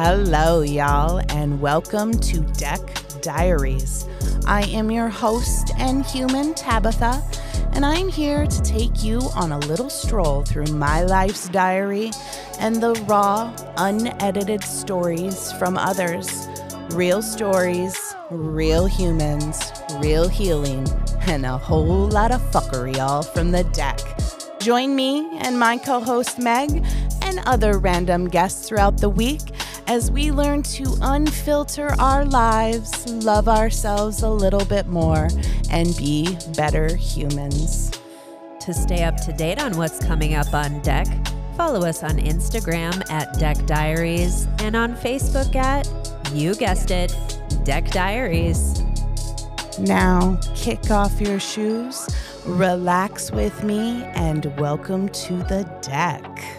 Hello, y'all, and welcome to Deck Diaries. I am your host and human, Tabitha, and I'm here to take you on a little stroll through my life's diary and the raw, unedited stories from others. Real stories, real humans, real healing, and a whole lot of fuckery, all from the deck. Join me and my co host Meg and other random guests throughout the week as we learn to unfilter our lives, love ourselves a little bit more, and be better humans. To stay up to date on what's coming up on deck, follow us on Instagram at Deck Diaries and on Facebook at, you guessed it, Deck Diaries. Now, kick off your shoes, relax with me, and welcome to the deck.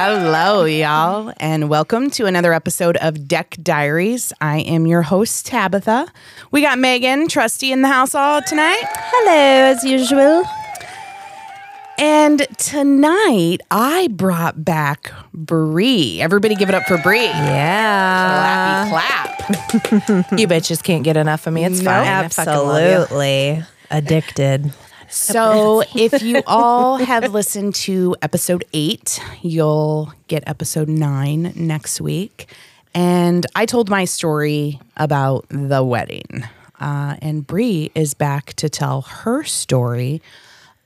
Hello, y'all, and welcome to another episode of Deck Diaries. I am your host, Tabitha. We got Megan, trusty in the house all tonight. Hello, as usual. And tonight I brought back Bri. Everybody give it up for Bri. Yeah. Clappy clap. You bitches can't get enough of me. It's fine. Love you. Absolutely. Addicted. So, if you all have listened to episode eight, you'll get episode nine next week. And I told my story about the wedding. Uh, and Bri is back to tell her story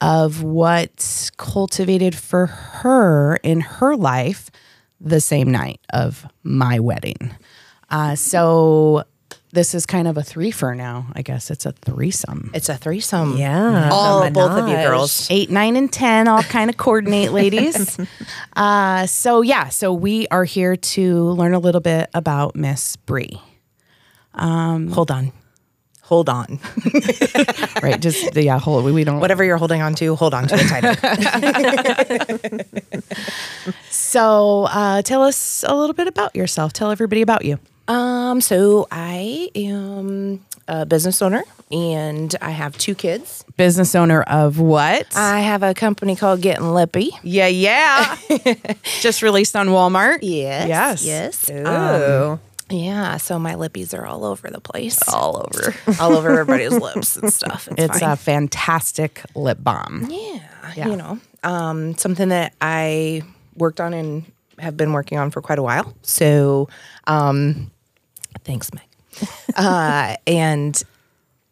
of what cultivated for her in her life the same night of my wedding. Uh, so, this is kind of a threefer now. I guess it's a threesome. It's a threesome. Yeah. All The both of you girls. eight, nine, and 10 all kind of coordinate, ladies. Uh, so, yeah, so we are here to learn a little bit about Miss Bri. Hold on. Hold on. Right. Just, yeah, hold we don't. Whatever you're holding on to, hold on to it tighter. So, uh, tell us a little bit about yourself. Tell everybody about you. Um, so I am a business owner and I have two kids. Business owner of what? I have a company called Gettin Lippy. yeah, yeah. Just released on Walmart. Yes. Yes. Yes. Um, yeah. So my lippies are all over the place. All over. all over everybody's lips and stuff. It's, It's a fantastic lip balm. yeah, you know, um, something that I worked on and have been working on for quite a while. So, um, thanks, Meg. uh, and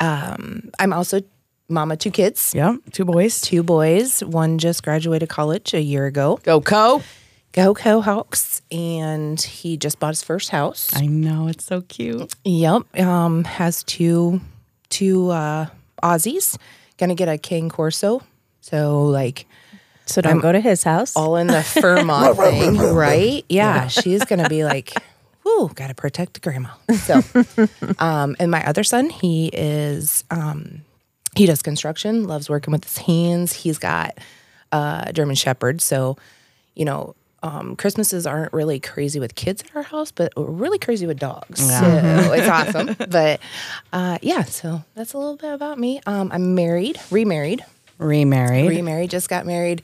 um, I'm also mama two kids, Yeah, two boys. two boys. One just graduated college a year ago. Go, Coe. Go Kohawks, and he just bought his first house. I know, it's so cute. Yep. Um, has two two uh Aussies. Gonna get a Cane Corso. So like So don't go to his house. all in the Fairmont thing, right? Yeah, she's gonna be like, "Whoo, gotta protect grandma." So, um, and my other son, he is um, he does construction, loves working with his hands. He's got uh, a German Shepherd, so you know. Um, Christmases aren't really crazy with kids at our house, but we're really crazy with dogs. So it's awesome. But uh, yeah, so that's a little bit about me. Um, I'm married, remarried, Remarried. remarried, just got married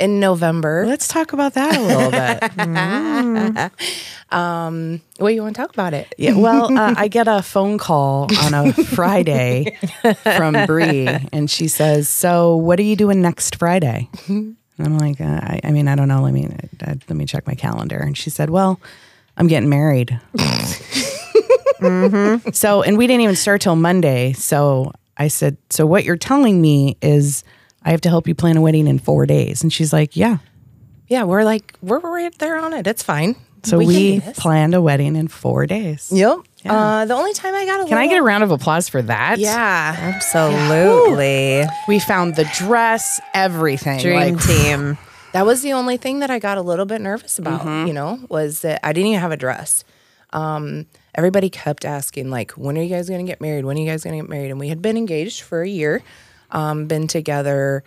in November. Let's talk about that a little bit. Well, you want to talk about it? Yeah, well, uh, I get a phone call on a Friday from Bri, and she says, "So, what are you doing next Friday?" And I'm like, uh, I, "I mean, I don't know. Let me uh, let me check my calendar." And she said, "Well, I'm getting married." So, and we didn't even start till Monday. So I said, "So what you're telling me is I have to help you plan a wedding in four days?" And she's like, "Yeah." yeah, we're like we're right there on it. It's fine. So can we, planned a wedding in four days. Yep. Uh, the only time I got a Can I get a round of applause for that? Yeah. Absolutely. We found the dress, everything. Dream Like, team. That was the only thing that I got a little bit nervous about, Mm-hmm. you know, was that I didn't even have a dress. Um, everybody kept asking, like, when are you guys going to get married? When are you guys going to get married? And we had been engaged for a year, um, been together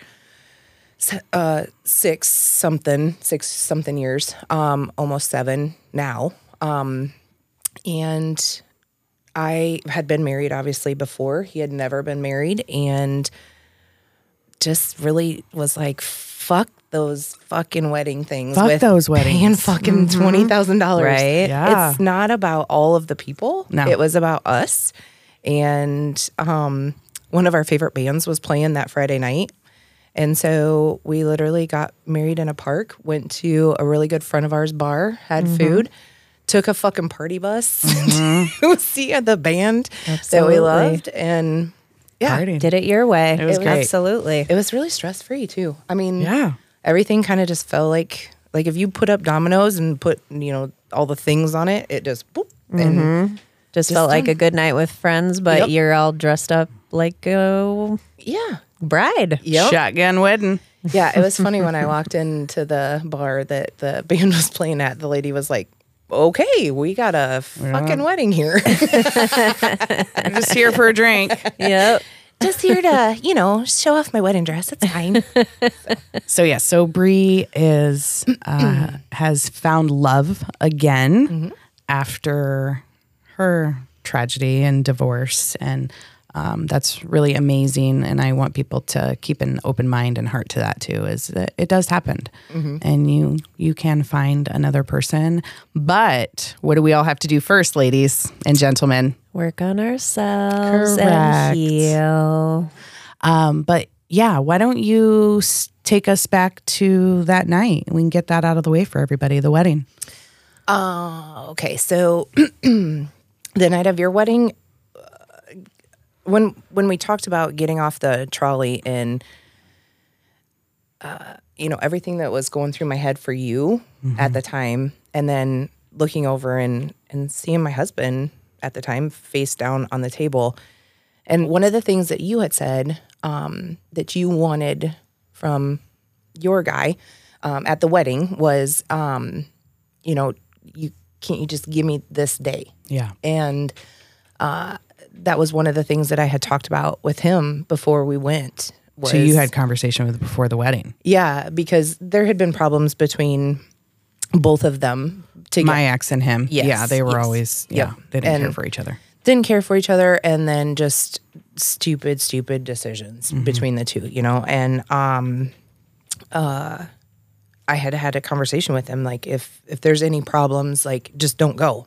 uh, six something, six something years, um, almost seven now. Um, and I had been married obviously before. He had never been married and just really was like, fuck those fucking wedding things. Fuck those Paying weddings. fucking twenty thousand dollars. Right. Yeah. It's not about all of the people. No. It was about us. And um, one of our favorite bands was playing that Friday night. And so we literally got married in a park, went to a really good friend of ours bar, had Mm-hmm. food, took a fucking party bus to see the band that we loved. And yeah, Party. Did it your way. It was great. Absolutely. it was really stress free too. I mean, Yeah. everything kind of just felt like like if you put up dominoes and put you know all the things on it, it just boop, and Just, felt like a good night with friends, but Yep. you're all dressed up like a yeah, bride. yep. Shotgun wedding. yeah. It was funny when I walked into the bar that the band was playing at. The lady was like, "Okay, we got a fucking wedding here. I'm just here for a drink. Yep. just here to you know show off my wedding dress. It's fine." So yeah, so Bri is uh, has found love again after her tragedy and divorce, and um, that's really amazing. And I want people to keep an open mind and heart to that too. Is that it does happen, and you you can find another person. But what do we all have to do first, ladies and gentlemen? Work on ourselves Correct. and heal. Um, but yeah, why don't you take us back to that night? We can get that out of the way for everybody. The wedding. Okay, so the night of your wedding, uh, when when we talked about getting off the trolley and uh, you know everything that was going through my head for you at the time, and then looking over and and seeing my husband at the time face down on the table, and one of the things that you had said um, that you wanted from your guy um, at the wedding was. Um, you know, you can't you just give me this day? Yeah. And uh, that was one of the things that I had talked about with him before we went. Was, So you had conversation with before the wedding. yeah, because there had been problems between both of them. To My ex and him. Yes, Yeah, they were yes. always yeah, Yep. they didn't care for each other. didn't care for each other, and then just stupid, stupid decisions Mm-hmm. between the two. You know, and um, uh, I had had a conversation with him like if if there's any problems, like just don't go.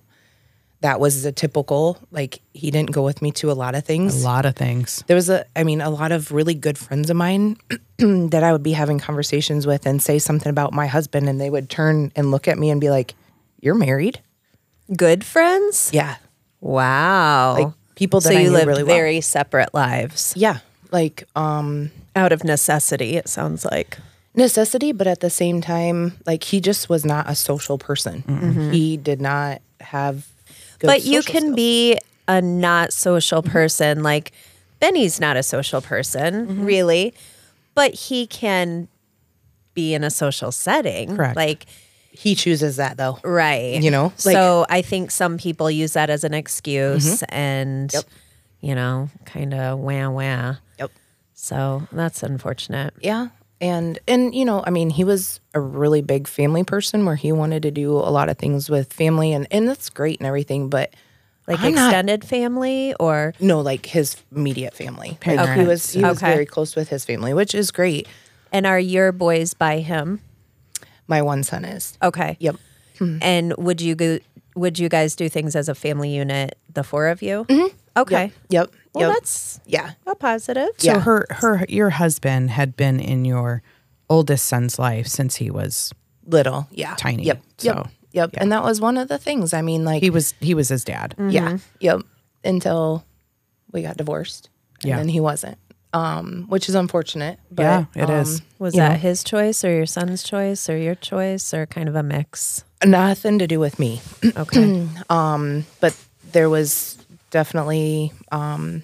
That was a typical like he didn't go with me to a lot of things. A lot of things. There was a I mean a lot of really good friends of mine that I would be having conversations with and say something about my husband and they would turn and look at me and be like, "You're married?" Good friends? Yeah. Wow. Like people that so I you knew live really well. very separate lives Yeah. Like um out of necessity, it sounds like. necessity, but at the same time, like he just was not a social person. He did not have. But you can skills. be a not social mm-hmm. person. Like Benny's not a social person, mm-hmm. really, but he can be in a social setting. Correct. Like, He chooses that though. right. You know, like- so I think some people use that as an excuse mm-hmm. and, Yep. you know, kind of wah wah. Yep. So that's unfortunate. Yeah. And and you know, I mean, he was a really big family person where he wanted to do a lot of things with family and and that's great and everything, but Like I'm not- extended family or no, like his immediate family. Like he Parents. was he was Okay. very close with his family, which is great. and are your boys by him? My one son is. Okay. Yep. And would you go, would you guys do things as a family unit, the four of you? Mm-hmm. Okay. Yep. Well, yep. that's yeah. a positive. So Yeah. her her your husband had been in your oldest son's life since he was Little. Yeah. Tiny, Yep. Yep. so, Yep. And that was one of the things. I mean, like he was he was his dad. Yeah. Yep. Until we got divorced. And Yeah. then he wasn't. um, which is unfortunate. But, Yeah, it is. um, Was that know, his choice or your son's choice or your choice or kind of a mix? nothing to do with me. Okay. Um, but there was definitely um,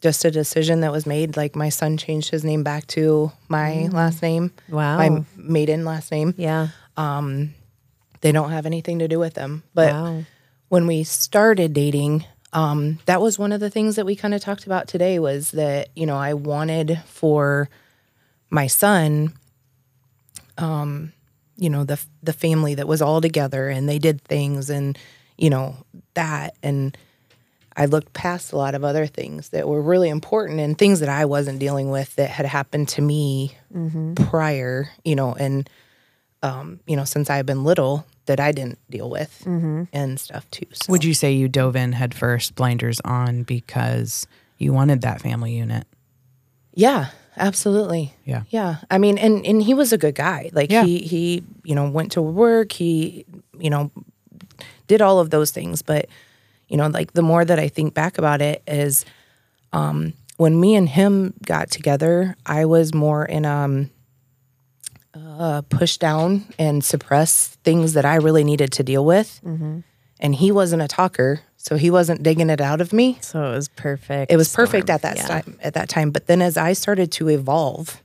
just a decision that was made. Like my son changed his name back to my last name, Wow. my maiden last name. yeah. They don't have anything to do with them. But Wow. when we started dating, um, that was one of the things that we kind of talked about today was that, you know, I wanted for my son, um, you know, the the family that was all together and they did things and, you know, that and I looked past a lot of other things that were really important and things that I wasn't dealing with that had happened to me prior, you know, and um, you know, since I've been little that I didn't deal with and stuff too. So. Would you say you dove in head first, blinders on, because you wanted that family unit? Yeah, absolutely. Yeah. Yeah. I mean, and and he was a good guy. Like Yeah. he he, you know, went to work, he, you know, did all of those things, but you know, like the more that I think back about it is um when me and him got together, I was more in um uh push down and suppress things that I really needed to deal with. And he wasn't a talker, so he wasn't digging it out of me So it was perfect. it was perfect at that Yeah. time at that time but then as i started to evolve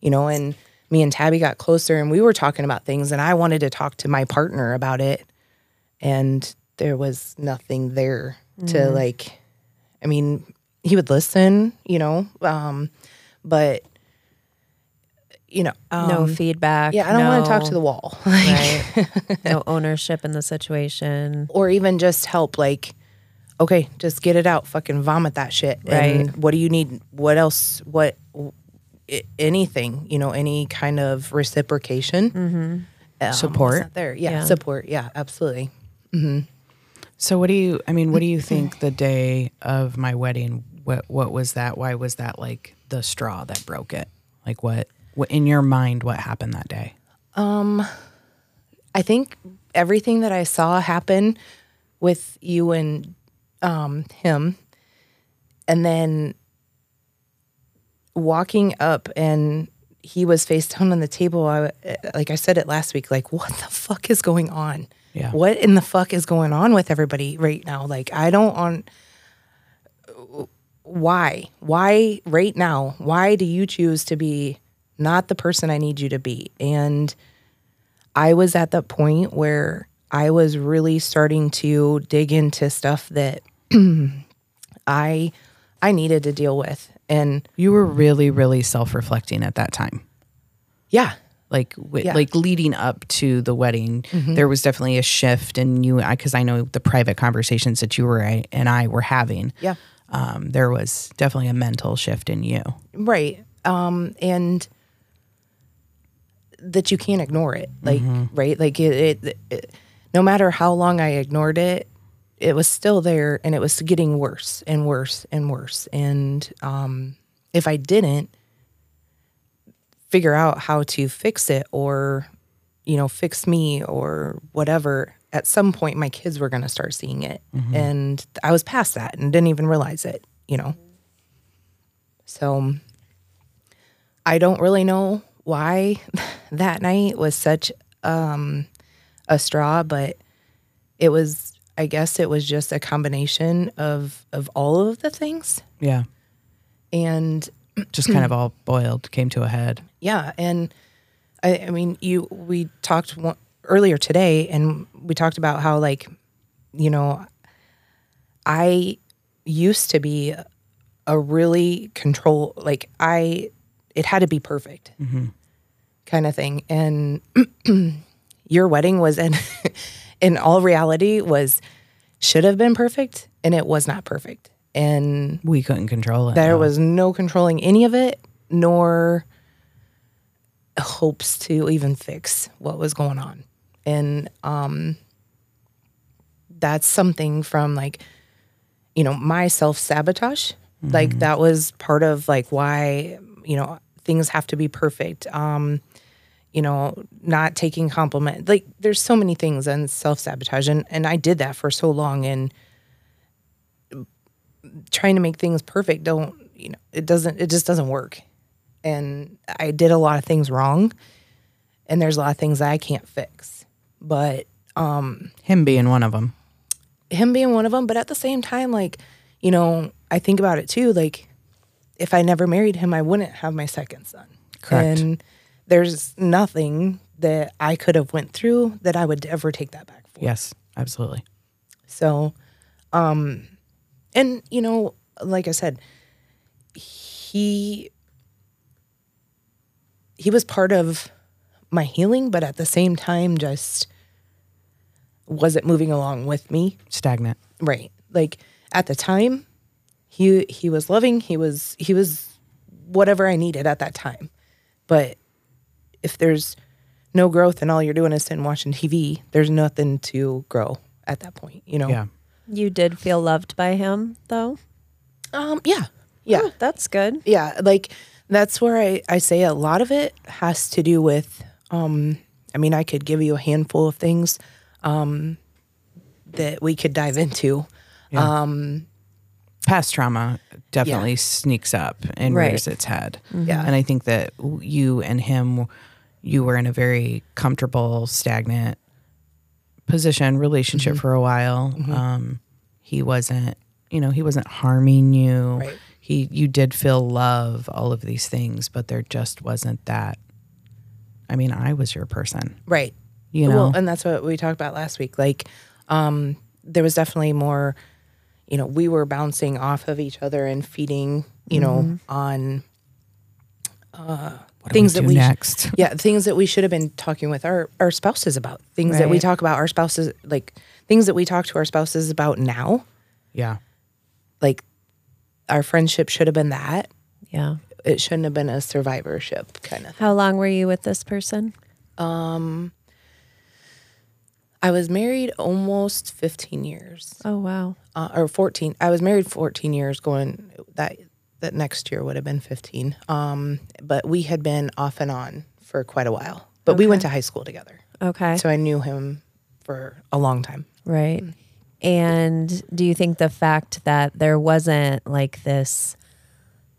you know and me and tabby got closer and we were talking about things and i wanted to talk to my partner about it and there was nothing there to Mm. like i mean he would listen you know um but you know um, no feedback. yeah i don't want to talk to the wall right. no ownership in the situation. or even just help like okay just get it out fucking vomit that shit and Right. what do you need what else what anything you know any kind of reciprocation um, Support. there yeah, Yeah. support yeah absolutely So what do you I mean, what do you think the day of my wedding what what was that? Why was that like the straw that broke it? Like what what in your mind what happened that day? Um i think everything that i saw happen with you and um, him and then walking up and he was face down on the table I, like i said it last week like what the fuck is going on Yeah. what in the fuck is going on with everybody right now? Like i don't on why? Why right now? Why do you choose to be not the person i need you to be? And i was at the point where i was really starting to dig into stuff that i i needed to deal with. And You were really really self-reflecting at that time. yeah Like Yeah. like leading up to the wedding, there was definitely a shift in you cuz I know the private conversations that you were and I were having. yeah Um, there was definitely a mental shift in you. right um and that you can't ignore it like right like it, it, it no matter how long i ignored it it was still there and it was getting worse and worse and worse and um if i didn't figure out how to fix it or you know fix me or whatever at some point my kids were going to start seeing it and i was past that and didn't even realize it you know so I don't really know why that night was such um, a straw, but it was. I guess it was just a combination of of all of the things, Yeah. and Just kind of hmm. all boiled, came to a head. yeah, and I, I mean, you we talked one, earlier today, and we talked about how like, you know, I used to be a really control like I it had to be perfect mm-hmm. kind of thing, and your wedding was in in all reality was should have been perfect, and it was not perfect, and We couldn't control it. there no. was no controlling any of it, nor hopes to even fix what was going on. And um that's something from like you know, my self-sabotage. Like that was part of like why, you know, things have to be perfect. Um you know, not taking compliment. Like there's so many things and self-sabotage and and I did that for so long and trying to make things perfect don't you know, it doesn't, it just doesn't work. And I did a lot of things wrong. And there's a lot of things I can't fix. But um Him being one of them. him being one of them, but at the same time, like, you know, I think about it too. Like, if I never married him, I wouldn't have my second son. Correct. And there's nothing that I could have went through that I would ever take that back for. Yes, absolutely. So, um, and you know, like I said, he he was part of my healing, but at the same time, just wasn't moving along with me. Stagnant. Right. Like at the time, he he was loving, he was he was whatever I needed at that time. But if there's no growth and all you're doing is sitting watching TV, there's nothing to grow at that point, you know. Yeah. You did feel loved by him, though. Um yeah. Yeah. Oh, that's good. Yeah, like that's where I, I say a lot of it has to do with um I mean I could give you a handful of things um that we could dive into. um Past trauma definitely sneaks up and Right. rears its head. Yeah. And I think that you and him, you were in a very comfortable, stagnant position, relationship for a while. Um, he wasn't, you know, he wasn't harming you. Right. He, you did feel love, all of these things, but there just wasn't that. I mean, I was your person, Right. you know. Well, and that's what we talked about last week. Like, um, there was definitely more, you know, we were bouncing off of each other and feeding, you know, on uh, things we that do we next. yeah, things that we should have been talking with our our spouses about. Things that we talk about our spouses like things that we talk to our spouses about now. Yeah. Like, our friendship should have been that. Yeah. It shouldn't have been a survivorship kind of. How long were you with this person? Um I was married almost 15 years. Oh, wow. uh, or 14 i was married 14 years going that that next year would have been 15 um but we had been off and on for quite a while. But we went to high school together. Okay. so i knew him for a long time. Right. Mm-hmm. And do you think the fact that there wasn't like this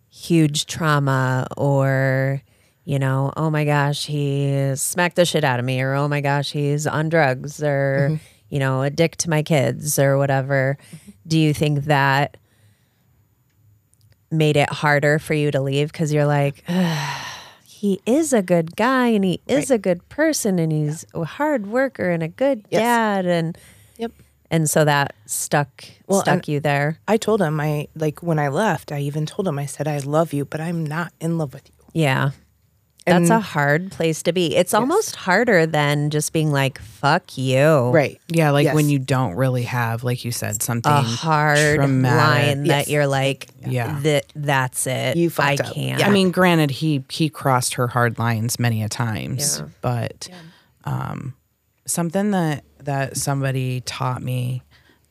huge trauma or, you know, oh my gosh, he smacked the shit out of me, or oh my gosh, he's on drugs, or, mm-hmm. you know, a dick to my kids, or whatever, mm-hmm. do you think that made it harder for you to leave? Because you're like, he is a good guy and he is a good person and he's a hard worker and a good Yes. dad and yep and so that stuck Well, stuck you there. i told him i like when i left i even told him i said i love you but i'm not in love with you Yeah. That's And- a hard place to be. It's almost harder than just being like, fuck you. right Yeah, like when you don't really have, like you said, something A hard traumatic. line that you're like, Yeah. that that's it. You I fucked up. can't. I mean, granted, he he crossed her hard lines many a times, Yeah. but um, something that that somebody taught me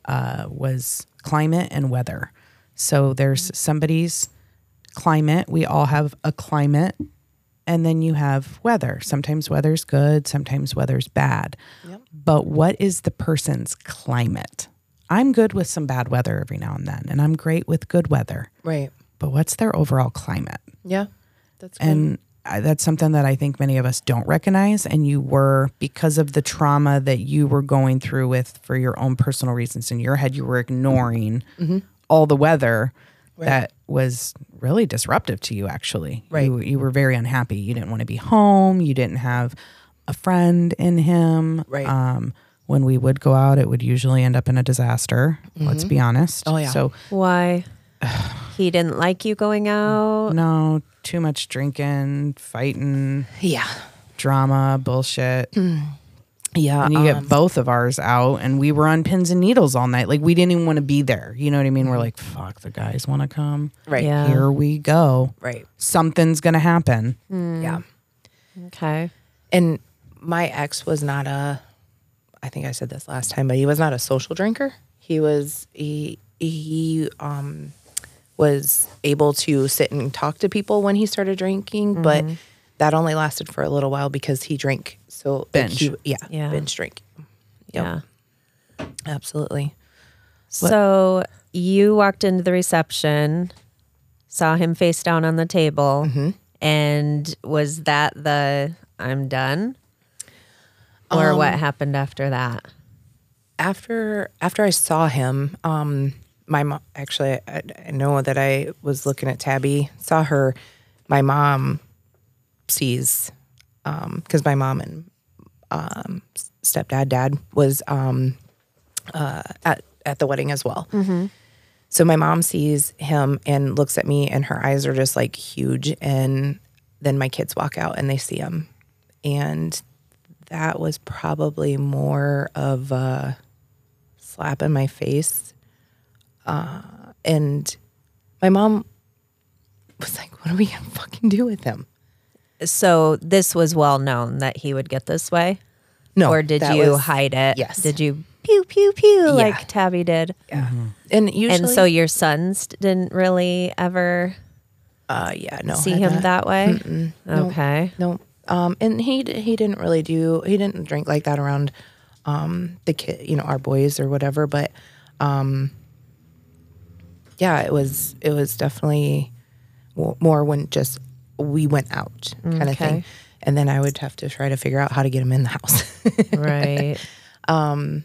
uh, was climate and weather. So there's somebody's climate. We all have a climate, and then you have weather. Sometimes weather's good, sometimes weather's bad. But what is the person's climate? I'm good with some bad weather every now and then, and I'm great with good weather. right But what's their overall climate? yeah that's good. And I, that's something that I think many of us don't recognize. And you were, because of the trauma that you were going through with for your own personal reasons in your head, you were ignoring Mm-hmm. all the weather that was really disruptive to you, actually. Right. You, you were very unhappy. You didn't want to be home. You didn't have a friend in him. Right. Um, when we would go out, it would usually end up in a disaster. Let's be honest. Oh, yeah. So, Why? he didn't like you going out. no, too much drinking, fighting. yeah drama, bullshit. Yeah And you um, get both of ours out, and we were on pins and needles all night. Like we didn't even want to be there. You know what I mean? We're like, fuck, the guys want to come. right Yeah. Here we go. right Something's gonna happen. yeah Okay. and my ex was not a i think i said this last time but he was not a social drinker he was he he um was able to sit and talk to people when he started drinking but that only lasted for a little while because he drank so like, Binge. he- yeah, Yeah. binge drink Yeah. absolutely So you walked into the reception, saw him face down on the table. Mm-hmm. And was that the I'm done? Or Um, what happened after that? after after I saw him, um, my mom actually I, I know that I was looking at Tabby, saw her. My mom sees because my mom and um, stepdad, dad was um, uh, at at the wedding as well. So my mom sees him and looks at me, and her eyes are just like huge. And then my kids walk out and they see him, and that was probably more of a slap in my face. Uh, and my mom was like, "What are we gonna fucking do with him?" So this was well known that he would get this way? No, or did you was- hide it? yes. Did you pew pew pew Yeah. like Tabby did? Yeah, and usually, And so your sons didn't really ever uh, yeah, no, see him not. that way? No. Okay. No. Um, and he he didn't really do he didn't drink like that around um the kid you know our boys or whatever but um yeah it was it was definitely w- more when just we went out kind of thing and then I would have to try to figure out how to get him in the house Right. Um,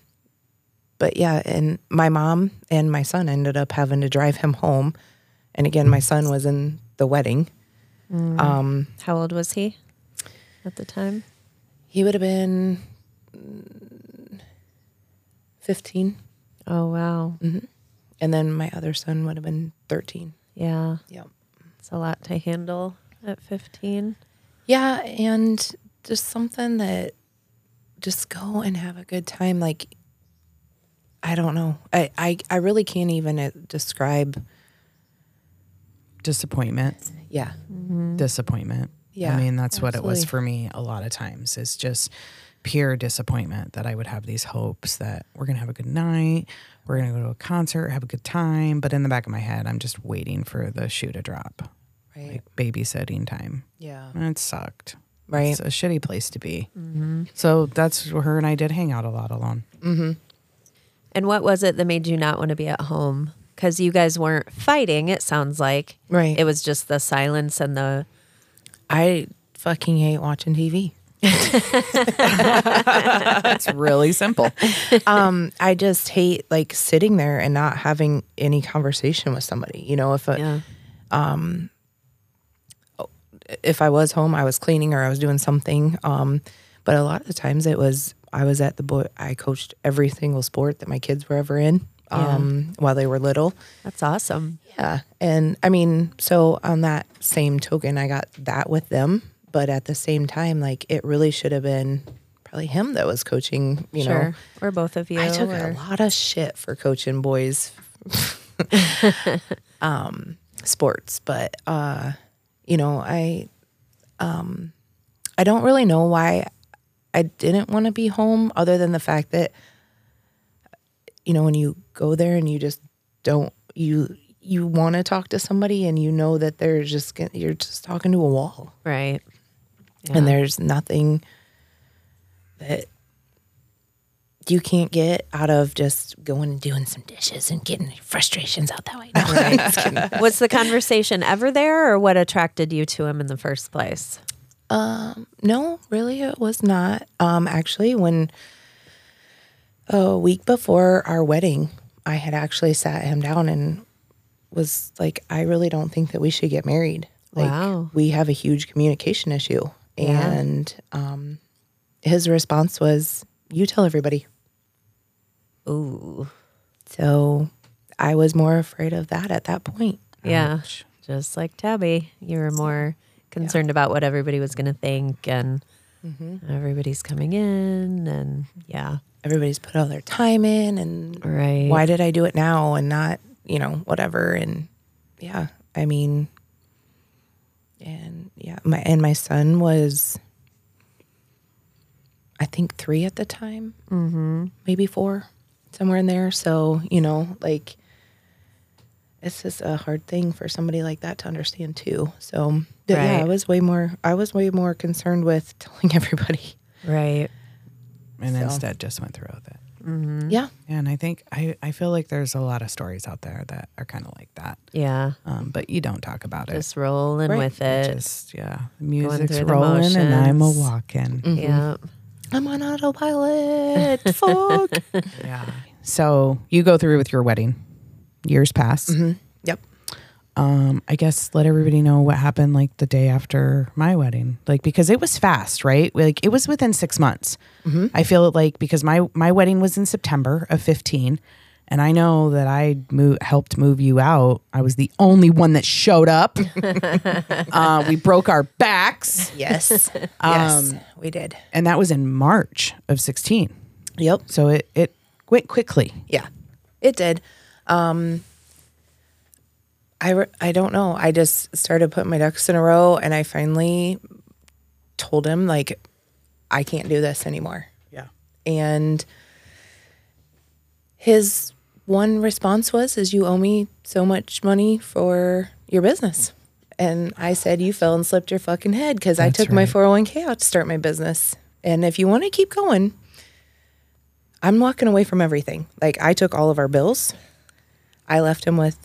but yeah and my mom and my son ended up having to drive him home and again my son was in the wedding um How old was he at the time? he would have been mm, 15 Oh wow. And then my other son would have been 13. Yeah. Yep. It's a lot to handle at 15. Yeah. And just something that just go and have a good time. Like, I don't know. I, I, I really can't even uh, describe. Disappointment. Yeah. Disappointment. Yeah, I mean, that's what it was for me a lot of times. It's just pure disappointment that I would have these hopes that we're going to have a good night, we're going to go to a concert, have a good time. But in the back of my head, I'm just waiting for the shoe to drop, Right. like babysitting time. Yeah. And it sucked. Right. It's a shitty place to be. Mm-hmm. So that's where her and I did hang out a lot alone. Mm-hmm. And what was it that made you not want to be at home? Because you guys weren't fighting, it sounds like. Right. It was just the silence and the. I fucking hate watching TV. It's really simple. um, I just hate like sitting there and not having any conversation with somebody. You know, if a, Yeah. Um, if I was home, I was cleaning or I was doing something. Um, but a lot of the times it was I was at the boy. I coached every single sport that my kids were ever in um, while they were little. That's awesome. Yeah, and I mean, so on that same token, I got that with them. But at the same time, like it really should have been probably him that was coaching. You sure. know, Or both of you. I took or- a lot of shit for coaching boys um sports, but uh you know, I um I don't really know why I didn't want to be home other than the fact that you know, when you go there and you just don't you you want to talk to somebody and you know that they're just you're just talking to a wall Right. and there's nothing that you can't get out of just going and doing some dishes and getting frustrations out that way. No, I'm just kidding. Was the conversation ever there, or what attracted you to him in the first place? no, really, it was not. Um, actually, when a week before our wedding, I had actually sat him down and was like, "I really don't think that we should get married. Like, Wow. we have a huge communication issue." Yeah. And um, his response was, "You tell everybody." Ooh. So I was more afraid of that at that point. Yeah. Just like Tabby, you were more concerned about what everybody was going to think, and everybody's coming in, and yeah. Everybody's put all their time in, and Right. why did I do it now and not, you know, whatever? And yeah, I mean, and yeah, my and my son was, I think three at the time, mm-hmm. maybe four, somewhere in there. So you know, like, it's just a hard thing for somebody like that to understand too. So but yeah, I was way more, I was way more concerned with telling everybody. Right. And So. instead just went through with it. Yeah. And I think I, I feel like there's a lot of stories out there that are kind of like that. Yeah. Um, but you don't talk about it. Just rolling Right. with it. Just yeah, music's rolling and I'm a motions. walking. yeah. I'm on autopilot. Fuck. Yeah. So you go through with your wedding. Years pass. Yep. Um, I guess let everybody know what happened like the day after my wedding. Like because it was fast, right? Like it was within six months. I feel like because my my wedding was in September of fifteen, and I know that I mo- helped move you out. I was the only one that showed up. uh, we broke our backs, Yes. yes. We did. and that was in March of sixteen. Yep. So it it went quickly. Yeah, it did. Um, I re- I don't know. I just started putting my ducks in a row, and I finally told him like, I can't do this anymore. Yeah. And his one response was, "Is you owe me so much money for your business." And I said, "You fell and slipped your fucking head because I took my 401k out to start my business. And if you want to keep going, I'm walking away from everything. Like I took all of our bills. I left him with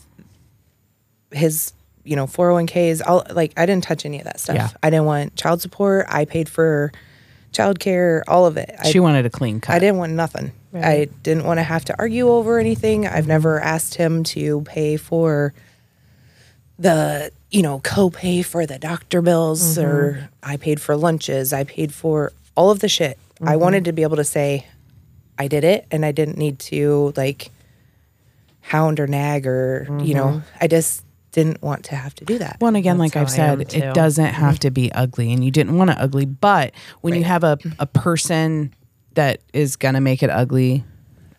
his, you know, 401ks. All like I didn't touch any of that stuff. Yeah. I didn't want child support. I paid for childcare, all of it. I, She wanted a clean cut. I didn't want nothing. I didn't want to have to argue over anything. I've never asked him to pay for the, you know, copay for the doctor bills mm-hmm. or I paid for lunches. I paid for all of the shit. I mm-hmm. wanted to be able to say I did it and I didn't need to like hound or nag or, you know, mm-hmm. I just didn't want to have to do that. Well, and again, That's like I've how I am, said, it doesn't have mm-hmm. to be ugly, and you didn't want it ugly. But when you have a, mm-hmm. a person that is gonna make it ugly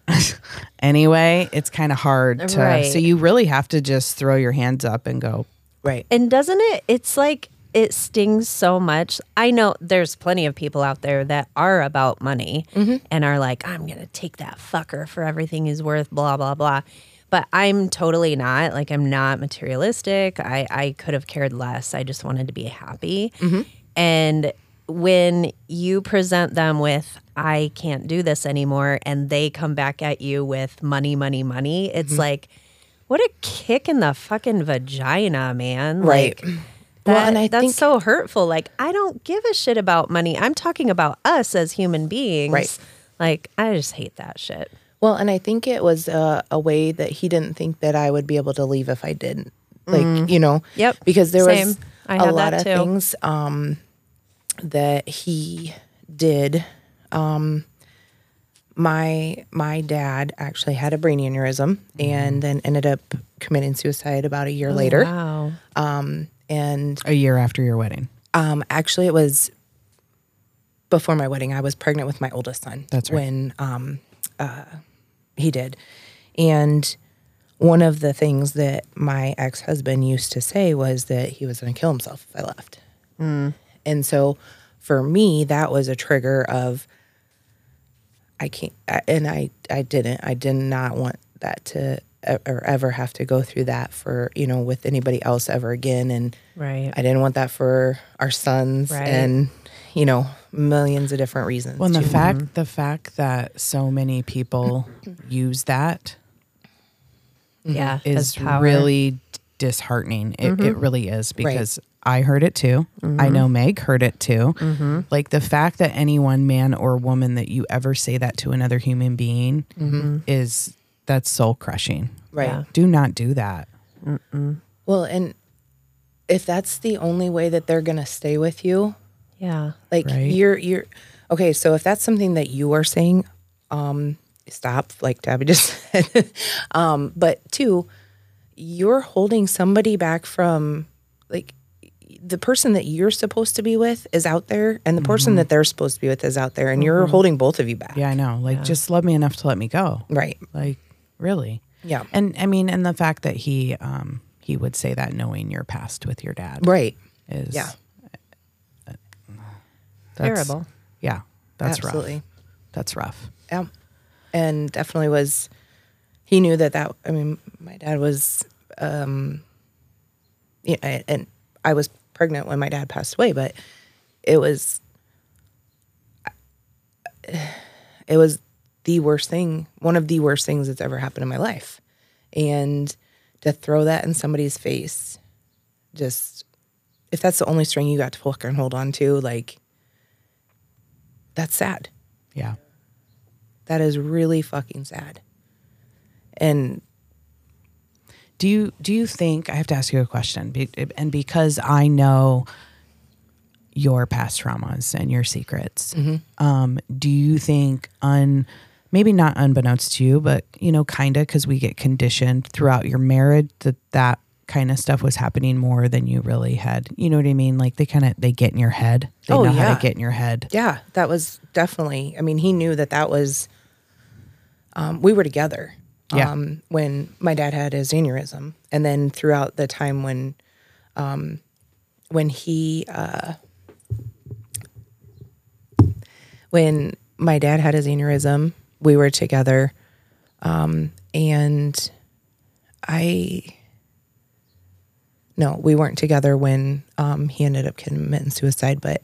anyway, it's kind of hard to. Right. So you really have to just throw your hands up and go. right. And doesn't it? It's like it stings so much. I know there's plenty of people out there that are about money mm-hmm. and are like, I'm going to take that fucker for everything he's worth, blah, blah, blah. But I'm totally not. Like, I'm not materialistic. I, I could have cared less. I just wanted to be happy. Mm-hmm. And when you present them with, I can't do this anymore, and they come back at you with money, money, money, it's mm-hmm. like, what a kick in the fucking vagina, man. Right. Like, Well, and I that's think- so hurtful. Like, I don't give a shit about money. I'm talking about us as human beings. Right. Like, I just hate that shit. Well, and I think it was uh, a way that he didn't think that I would be able to leave if I didn't. Like, you know, Yep. because there Same. was I a had lot of too. things um, that he did. Um, my my dad actually had a brain aneurysm and then ended up committing suicide about a year later. Wow. And A year after your wedding. um, actually, it was before my wedding. I was pregnant with my oldest son. That's right. When um, uh, he did, and one of the things that my ex husband used to say was that he was going to kill himself if I left. And so, for me, that was a trigger of I can't, I- and I I didn't. I did not want that to or ever have to go through that for you know with anybody else ever again. And Right. I didn't want that for our sons Right. and you know millions of different reasons. Well, and the too. fact the fact that so many people use that yeah. Mm-hmm. is as power. really disheartening. It, it mm-hmm. really is because I heard it too. Mm-hmm. I know Meg heard it too. Mm-hmm. Like the fact that any one man or woman that you ever say that to another human being is that's soul crushing. right. Yeah. Do not do that. Well, and if that's the only way that they're gonna stay with you, Yeah. like Right. you're you're okay. So if that's something that you are saying, um, stop. Like Tabby just said. um, but two, you're holding somebody back from like the person that you're supposed to be with is out there, and the person that they're supposed to be with is out there, and you're holding both of you back. Yeah, I know. Like just love me enough to let me go. Right. Like really. Yeah. And I mean, and the fact that he um he would say that knowing your past with your dad Right. is Yeah. That's- Terrible. Yeah. That's Absolutely. rough. That's rough. Yeah. And definitely was, he knew that that, I mean, my dad was, um, yeah, I- and I was pregnant when my dad passed away, but it was, it was the worst thing, one of the worst things that's ever happened in my life. And to throw that in somebody's face, just if that's the only string you got to fucking hold on to, like that's sad. Yeah. That is really fucking sad. And Do you do you think I have to ask you a question? Be, and because I know your past traumas and your secrets, um, do you think un maybe not unbeknownst to you, but you know, kind of because we get conditioned throughout your marriage that that kind of stuff was happening more than you really had. You know what I mean? Like they kind of they get in your head. They Oh, know how yeah. to get in your head. yeah, that was definitely, I mean, he knew that that was, um, we were together Yeah. um, when my dad had his aneurysm. And then throughout the time when, um, when he, uh, when my dad had his aneurysm, we were together. Um, and I, no, we weren't together when um, he ended up committing suicide, but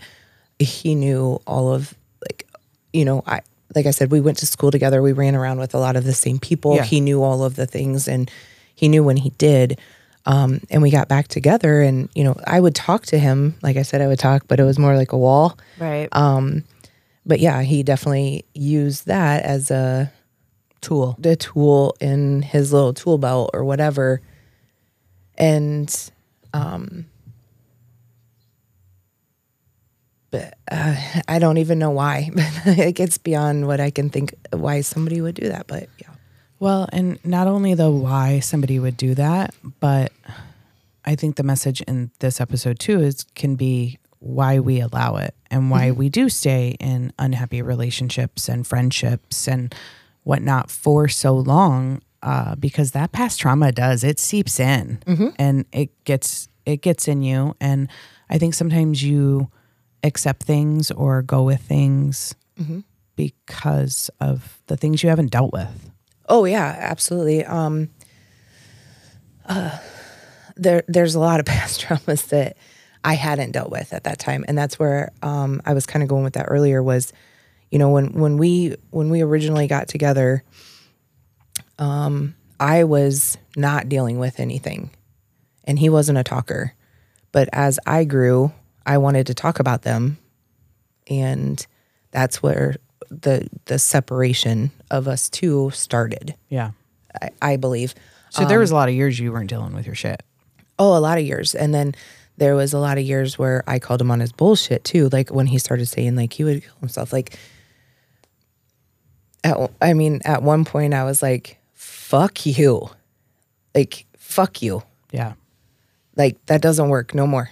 he knew all of like, you know, I like I said, we went to school together. We ran around with a lot of the same people. Yeah. He knew all of the things, and he knew when he did. Um, and we got back together, and you know, I would talk to him. Like I said, I would talk, but it was more like a wall. Right. Um, But yeah, he definitely used that as a Tool. the tool in his little tool belt or whatever. And um but uh, I don't even know why. it gets beyond what I can think why somebody would do that, but yeah. Well, and not only the why somebody would do that, but I think the message in this episode too is can be why we allow it and why we do stay in unhappy relationships and friendships and whatnot for so long. Uh, because that past trauma does it seeps in and it gets it gets in you and i think sometimes you accept things or go with things because of the things you haven't dealt with Oh yeah, absolutely. Um uh, there there's a lot of past traumas that I hadn't dealt with at that time. And that's where um I was kind of going with that earlier was you know when when we when we originally got together um I was not dealing with anything and he wasn't a talker. But as I grew, I wanted to talk about them and that's where the the separation of us two started. yeah I, I believe. So there was a lot of years you weren't dealing with your shit. Oh, a lot of years. And then there was a lot of years where I called him on his bullshit too. Like when he started saying like he would kill himself. Like, at, I mean, at one point I was like, fuck you. Like, fuck you. Yeah. Like that doesn't work no more.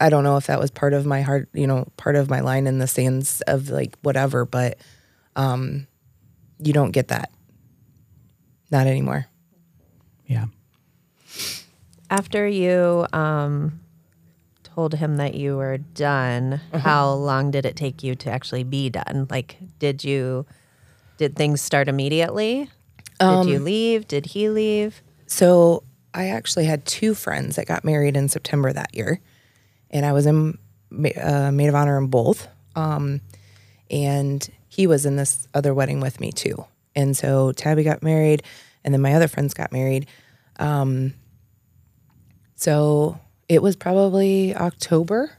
I don't know if that was part of my heart, you know, part of my line in the sands of like whatever, but um you don't get that. Not anymore. Yeah. After you um, told him that you were done, Uh-huh. how long did it take you to actually be done? Like, did you, did things start immediately? Did Um, you leave? Did he leave? So I actually had two friends that got married in September that year, and I was in uh, maid of honor in both. Um, and he was in this other wedding with me too. And so Tabby got married, and then my other friends got married. Um, so it was probably October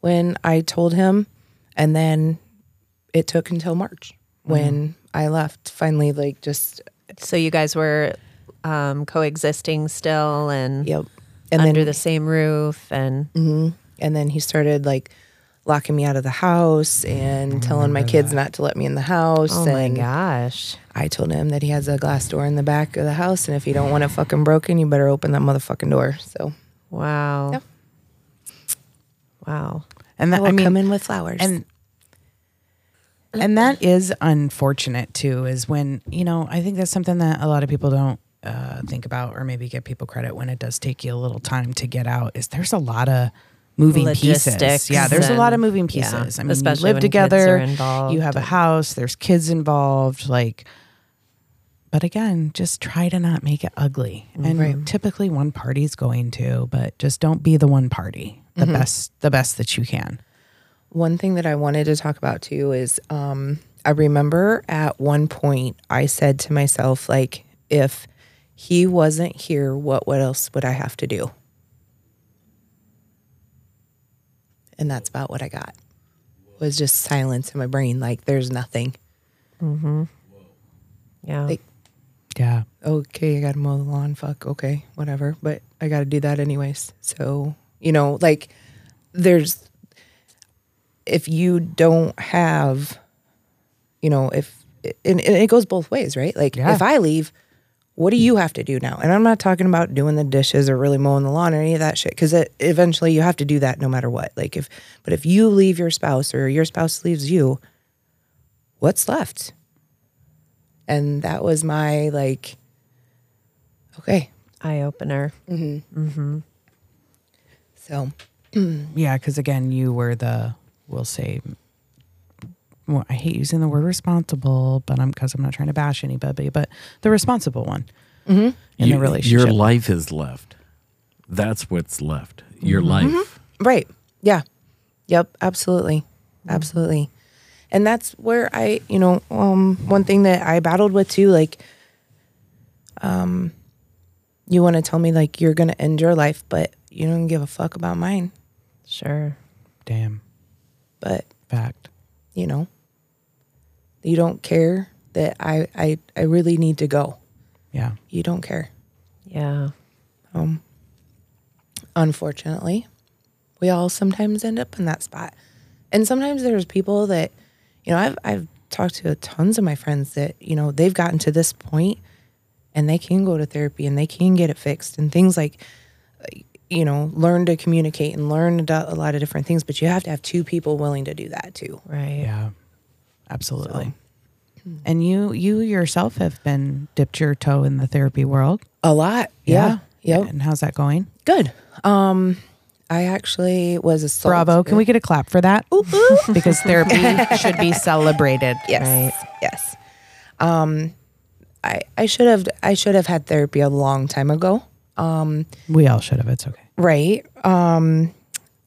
when I told him, and then it took until March when mm-hmm. I left. Finally, like just So you guys were um, coexisting still and yep. And under then the same roof and mm-hmm. And then he started like locking me out of the house and mm-hmm. telling my kids not to let me in the house. oh my gosh. I told him that he has a glass door in the back of the house, and if you don't want it fucking broken, you better open that motherfucking door. So Wow. Yep. Wow. And I that, will I mean, come in with flowers. and and that is unfortunate too. Is when you know I think that's something that a lot of people don't uh, think about, or maybe give people credit when it does take you a little time to get out. Is there's a lot of moving pieces. Yeah, there's a lot of and- moving yeah, pieces. I mean, especially you live together, you have a house, there's kids involved, like. But again, just try to not make it ugly. And typically one party's going to, but just don't be the one party. The best the best that you can. One thing that I wanted to talk about too is um, I remember at one point I said to myself, like, if he wasn't here, what what else would I have to do? And that's about what I got. Was just silence in my brain, like there's nothing. Yeah. Like, Yeah. okay, I gotta mow the lawn, fuck, okay, whatever. But I gotta do that anyways. So, you know, like there's if you don't have, you know, if and, and it goes both ways, right? Like Yeah. if I leave, what do you have to do now? And I'm not talking about doing the dishes or really mowing the lawn or any of that shit because eventually you have to do that no matter what. Like if, but if you leave your spouse or your spouse leaves you, what's left? And that was my like, okay, Eye opener. Mm-hmm. Mm-hmm. so Yeah, because again, you were the, we'll say, well, I hate using the word responsible, but I'm because I'm not trying to bash anybody, but the responsible one in You- the relationship. Your life is left. That's what's left. Your Mm-hmm. life. Right. Yeah. Yep. Absolutely. Absolutely. And that's where I, you know, um, one thing that I battled with too, like, um, you want to tell me like you're gonna end your life, but you don't give a fuck about mine. Sure. Damn But fact. you know, you don't care that I, I, I really need to go. Yeah. You don't care. Yeah. Um. unfortunately we all sometimes end up in that spot and sometimes there's people that you know i've i've talked to tons of my friends that you know they've gotten to this point and they can go to therapy and they can get it fixed and things like you know learn to communicate and learn a lot of different things but you have to have two people willing to do that too Right. Yeah. Absolutely. And you you yourself have been dipped your toe in the therapy world. a lot yeah, Yep. And how's that going? good um i actually was assaulted Bravo. Can we get a clap for that? because therapy should be celebrated. Yes. Yes. Um, I I should have I should have had therapy a long time ago. We all should have. It's okay. Right. Um,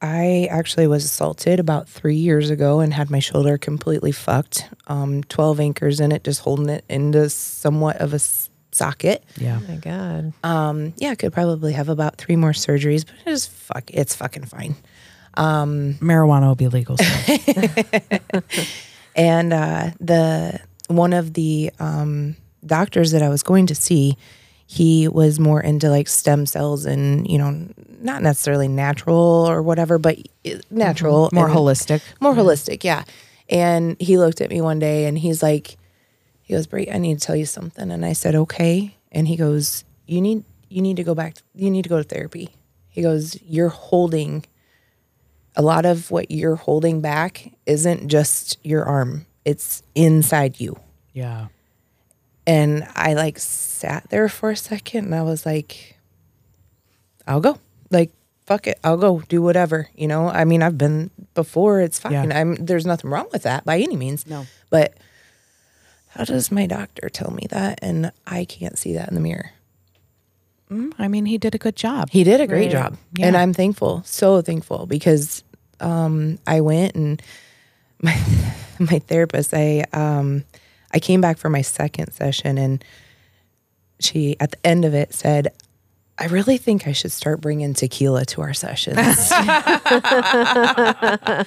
I actually was assaulted about three years ago and had my shoulder completely fucked. Um, twelve anchors in it, just holding it into somewhat of a s- socket. Yeah. Oh my God. Um, yeah, I could probably have about three more surgeries, but it's fuck, it's fucking fine. Marijuana will be legal soon. and uh, the one of the um, doctors that I was going to see, he was more into like stem cells and you know not necessarily natural or whatever, but uh, natural, More holistic. more holistic, yeah. And he looked at me one day and he's like, he goes, Bri, I need to tell you something. And I said, okay. And he goes, you need you need to go back. You need to go to therapy. He goes, you're holding a lot of what you're holding back isn't just your arm. It's inside you. Yeah. And I like sat there for a second and I was like, I'll go. Like, fuck it. I'll go do whatever. You know, I mean, I've been before. It's fine. Yeah. I'm, there's nothing wrong with that by any means. No. But how does my doctor tell me that? And I can't see that in the mirror. I mean, he did a good job. He did a great Right. job. Yeah. And I'm thankful, so thankful because um, I went and my my therapist, I um, I came back for my second session and she at the end of it said, I really think I should start bringing tequila to our sessions.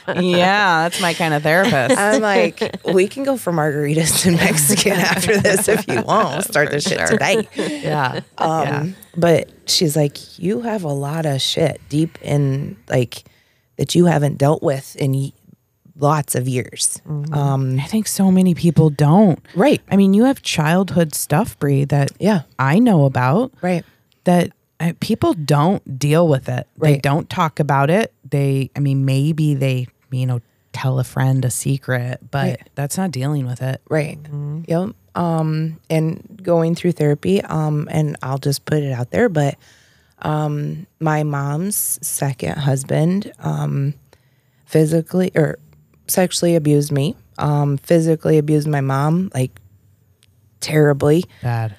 yeah, that's my kind of therapist. I'm like, we can go for margaritas and Mexican after this if you want. We'll start this shit today. yeah. Um, But she's like, you have a lot of shit deep in like that you haven't dealt with in y- lots of years. Um, I think so many people don't. right. I mean, you have childhood stuff, Bri, that Yeah. I know about Right. that uh, people don't deal with it. They Right. don't talk about it. They, I mean, maybe they, you know, tell a friend a secret, but Right. that's not dealing with it. Right. Yep. Um, and going through therapy, um, and I'll just put it out there, but um, my mom's second husband um, physically or sexually abused me, um, physically abused my mom, like terribly. Bad.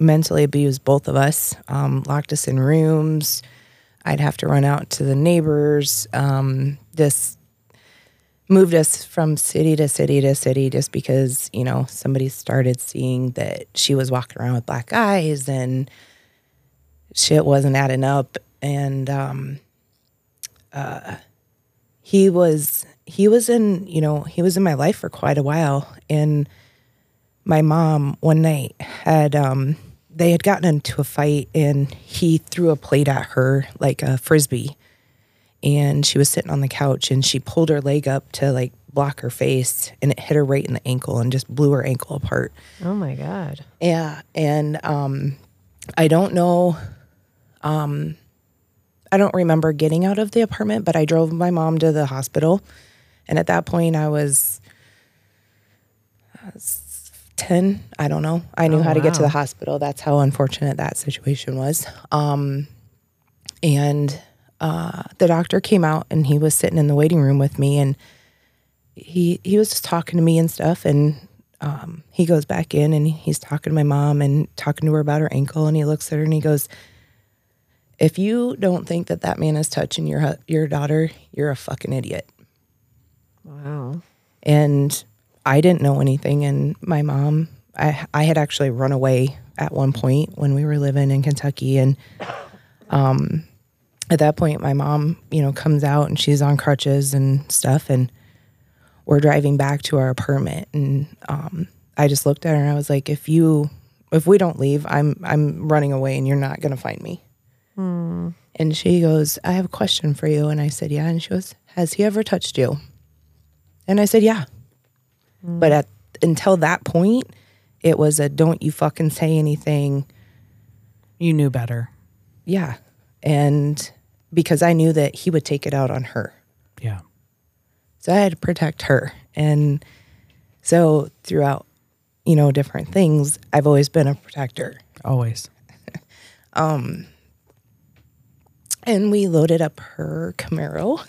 mentally abused both of us, um, locked us in rooms. I'd have to run out to the neighbors. Um, just moved us from city to city to city just because, you know, somebody started seeing that she was walking around with black eyes and shit wasn't adding up. And um, uh, he was he was in you know he was in my life for quite a while and my mom one night had um they had gotten into a fight and he threw a plate at her like a frisbee and she was sitting on the couch and she pulled her leg up to like block her face and it hit her right in the ankle and just blew her ankle apart Oh my god. yeah, and um, I don't know. Um, I don't remember getting out of the apartment, but I drove my mom to the hospital, and at that point, I was uh, s- ten. I don't know. I knew Oh, how to get to the hospital. That's how unfortunate that situation was. Um, and uh, the doctor came out, and he was sitting in the waiting room with me, and he he was just talking to me and stuff, and um, he goes back in and he's talking to my mom and talking to her about her ankle and he looks at her and he goes if you don't think that that man is touching your your daughter you're a fucking idiot Wow. and I didn't know anything and my mom I I had actually run away at one point when we were living in Kentucky and um at that point my mom you know comes out and she's on crutches and stuff and we're driving back to our apartment and um I just looked at her and I was like if you if we don't leave I'm I'm running away and you're not going to find me and she goes I have a question for you and I said yeah and she goes has he ever touched you and I said, yeah. But at until that point, it was a don't you fucking say anything. You knew better. Yeah. And because I knew that he would take it out on her. Yeah. So I had to protect her. And so throughout, you know, different things, I've always been a protector. Always. Um, and we loaded up her Camaro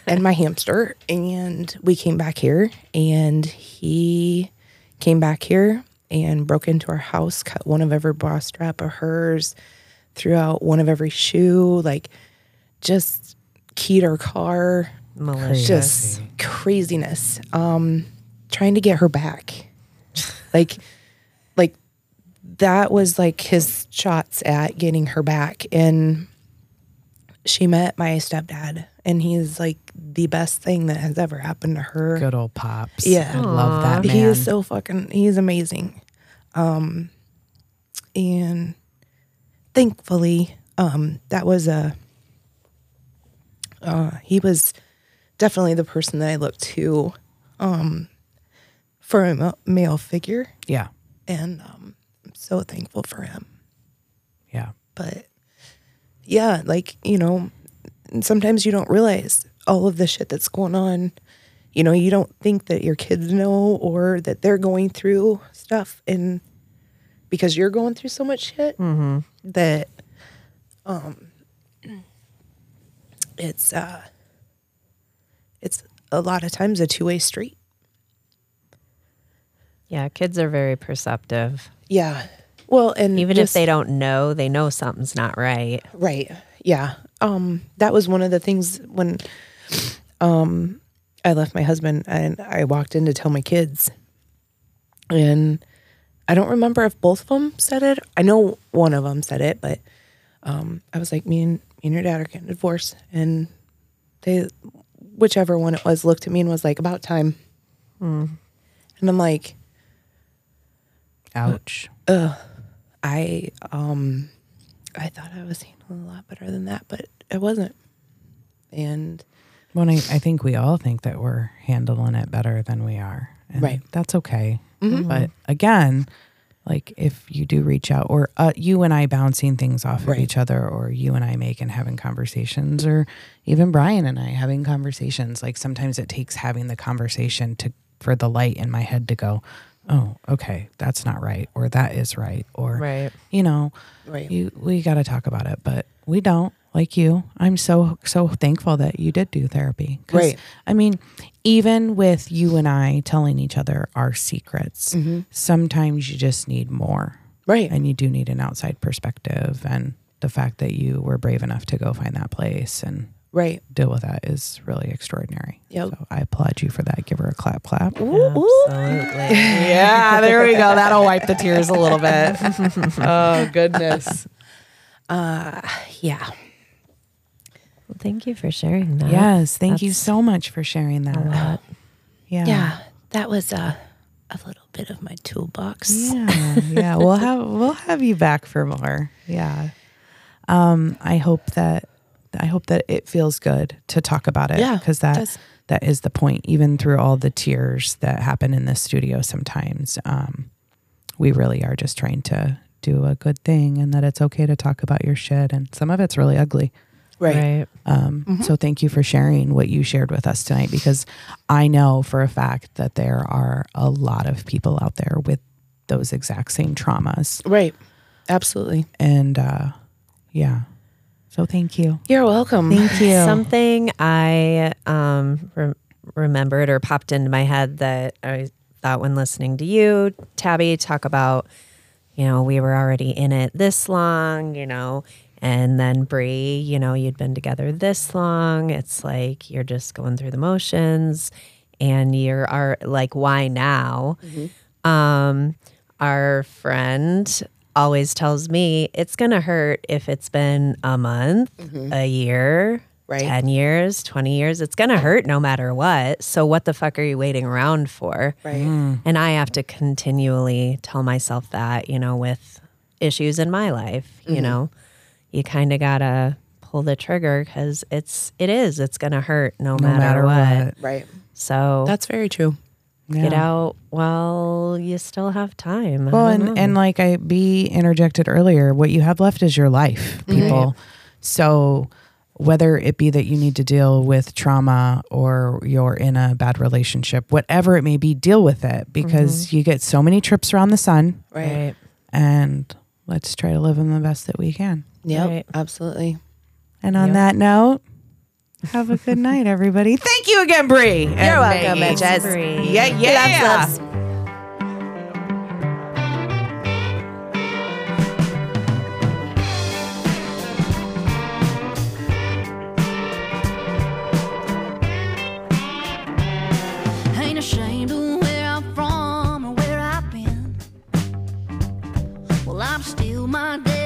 and my hamster, and we came back here. And he came back here and broke into our house, cut one of every bra strap of hers, threw out one of every shoe, like just keyed our car, Malicious. just craziness. Um, trying to get her back, like, like that was like his shots at getting her back. And she met my stepdad, and he's like the best thing that has ever happened to her. Good old pops. Yeah. I love that man. He is so fucking. He's amazing. Um, and thankfully, um, that was a. Uh, he was definitely the person that I looked to, um, for a male figure, yeah. and um, so thankful for him. Yeah. But yeah, like you know, sometimes you don't realize all of the shit that's going on. You know, you don't think that your kids know or that they're going through stuff, and because you're going through so much shit that, um, it's uh, it's a lot of times a two way street. Yeah, kids are very perceptive. Yeah. Well, and Even if they don't know, they know something's not right. Right. Yeah. Um, that was one of the things when um I left my husband and I walked in to tell my kids. And I don't remember if both of them said it. I know one of them said it, but um I was like, me and, me and your dad are getting divorced. And they, whichever one it was, looked at me and was like, about time. And I'm like, Ouch. Ugh. I um I thought I was handling a lot better than that, but I wasn't. And Well, I, I think we all think that we're handling it better than we are. And Right. That's okay. But again, like if you do reach out, or uh, you and I bouncing things off Right. of each other, or you and I making having conversations, or even Brian and I having conversations, like sometimes it takes having the conversation to for the light in my head to go, oh, okay, that's not right, or that is right, or Right. you know, Right. you we got to talk about it, but we don't. Like you, I'm so so thankful that you did do therapy. Right. I mean, even with you and I telling each other our secrets, mm-hmm. sometimes you just need more, right. and you do need an outside perspective. And the fact that you were brave enough to go find that place, and Right. deal with that is really extraordinary. Yep. So I applaud you for that. Give her a clap, clap. Absolutely. Yeah, there we go. That'll wipe the tears a little bit. Oh goodness. uh yeah. Well, thank you for sharing that. yes, thank you so much for sharing that. a lot. Yeah. Yeah. That was a a little bit of my toolbox. Yeah, yeah. We'll have we'll have you back for more. Yeah. Um, I hope that I hope that it feels good to talk about it. Yeah, because that does. that is the point. Even through all the tears that happen in the studio, sometimes um, we really are just trying to do a good thing, and that it's okay to talk about your shit. And some of it's really ugly. Right. Right. Um, Mm-hmm. So thank you for sharing what you shared with us tonight, because I know for a fact that there are a lot of people out there with those exact same traumas. Right. Absolutely. And uh, yeah, so thank you. You're welcome. Thank you. Something I um, re- remembered or popped into my head that I thought when listening to you, Tabby, talk about, you know, we were already in it this long, you know, and then Bri, you know, you'd been together this long. It's like you're just going through the motions and you're are like, why now? Um, our friend always tells me it's going to hurt if it's been a month, mm-hmm. a year, Right. 10 years, 20 years. It's going to hurt no matter what. So, what the fuck are you waiting around for? Right. Hmm. And I have to continually tell myself that, you know, with issues in my life, you mm-hmm. know, you kind of got to pull the trigger because it's, it is, it's going to hurt no, No matter, matter what. what. Right. So, That's very true. Get out while you still have time. I Well, and, know. and like I be interjected earlier, what you have left is your life, mm-hmm. people. So whether it be that you need to deal with trauma or you're in a bad relationship, whatever it may be, deal with it because mm-hmm. you get so many trips around the sun Right. right. and let's try to live them the best that we can. Yep. Right. Absolutely. And on Yep. that note, have a good night, everybody. Thank you again, Bri. You're welcome, Jess. Yeah, Yeah, yeah. Loves, loves. my day.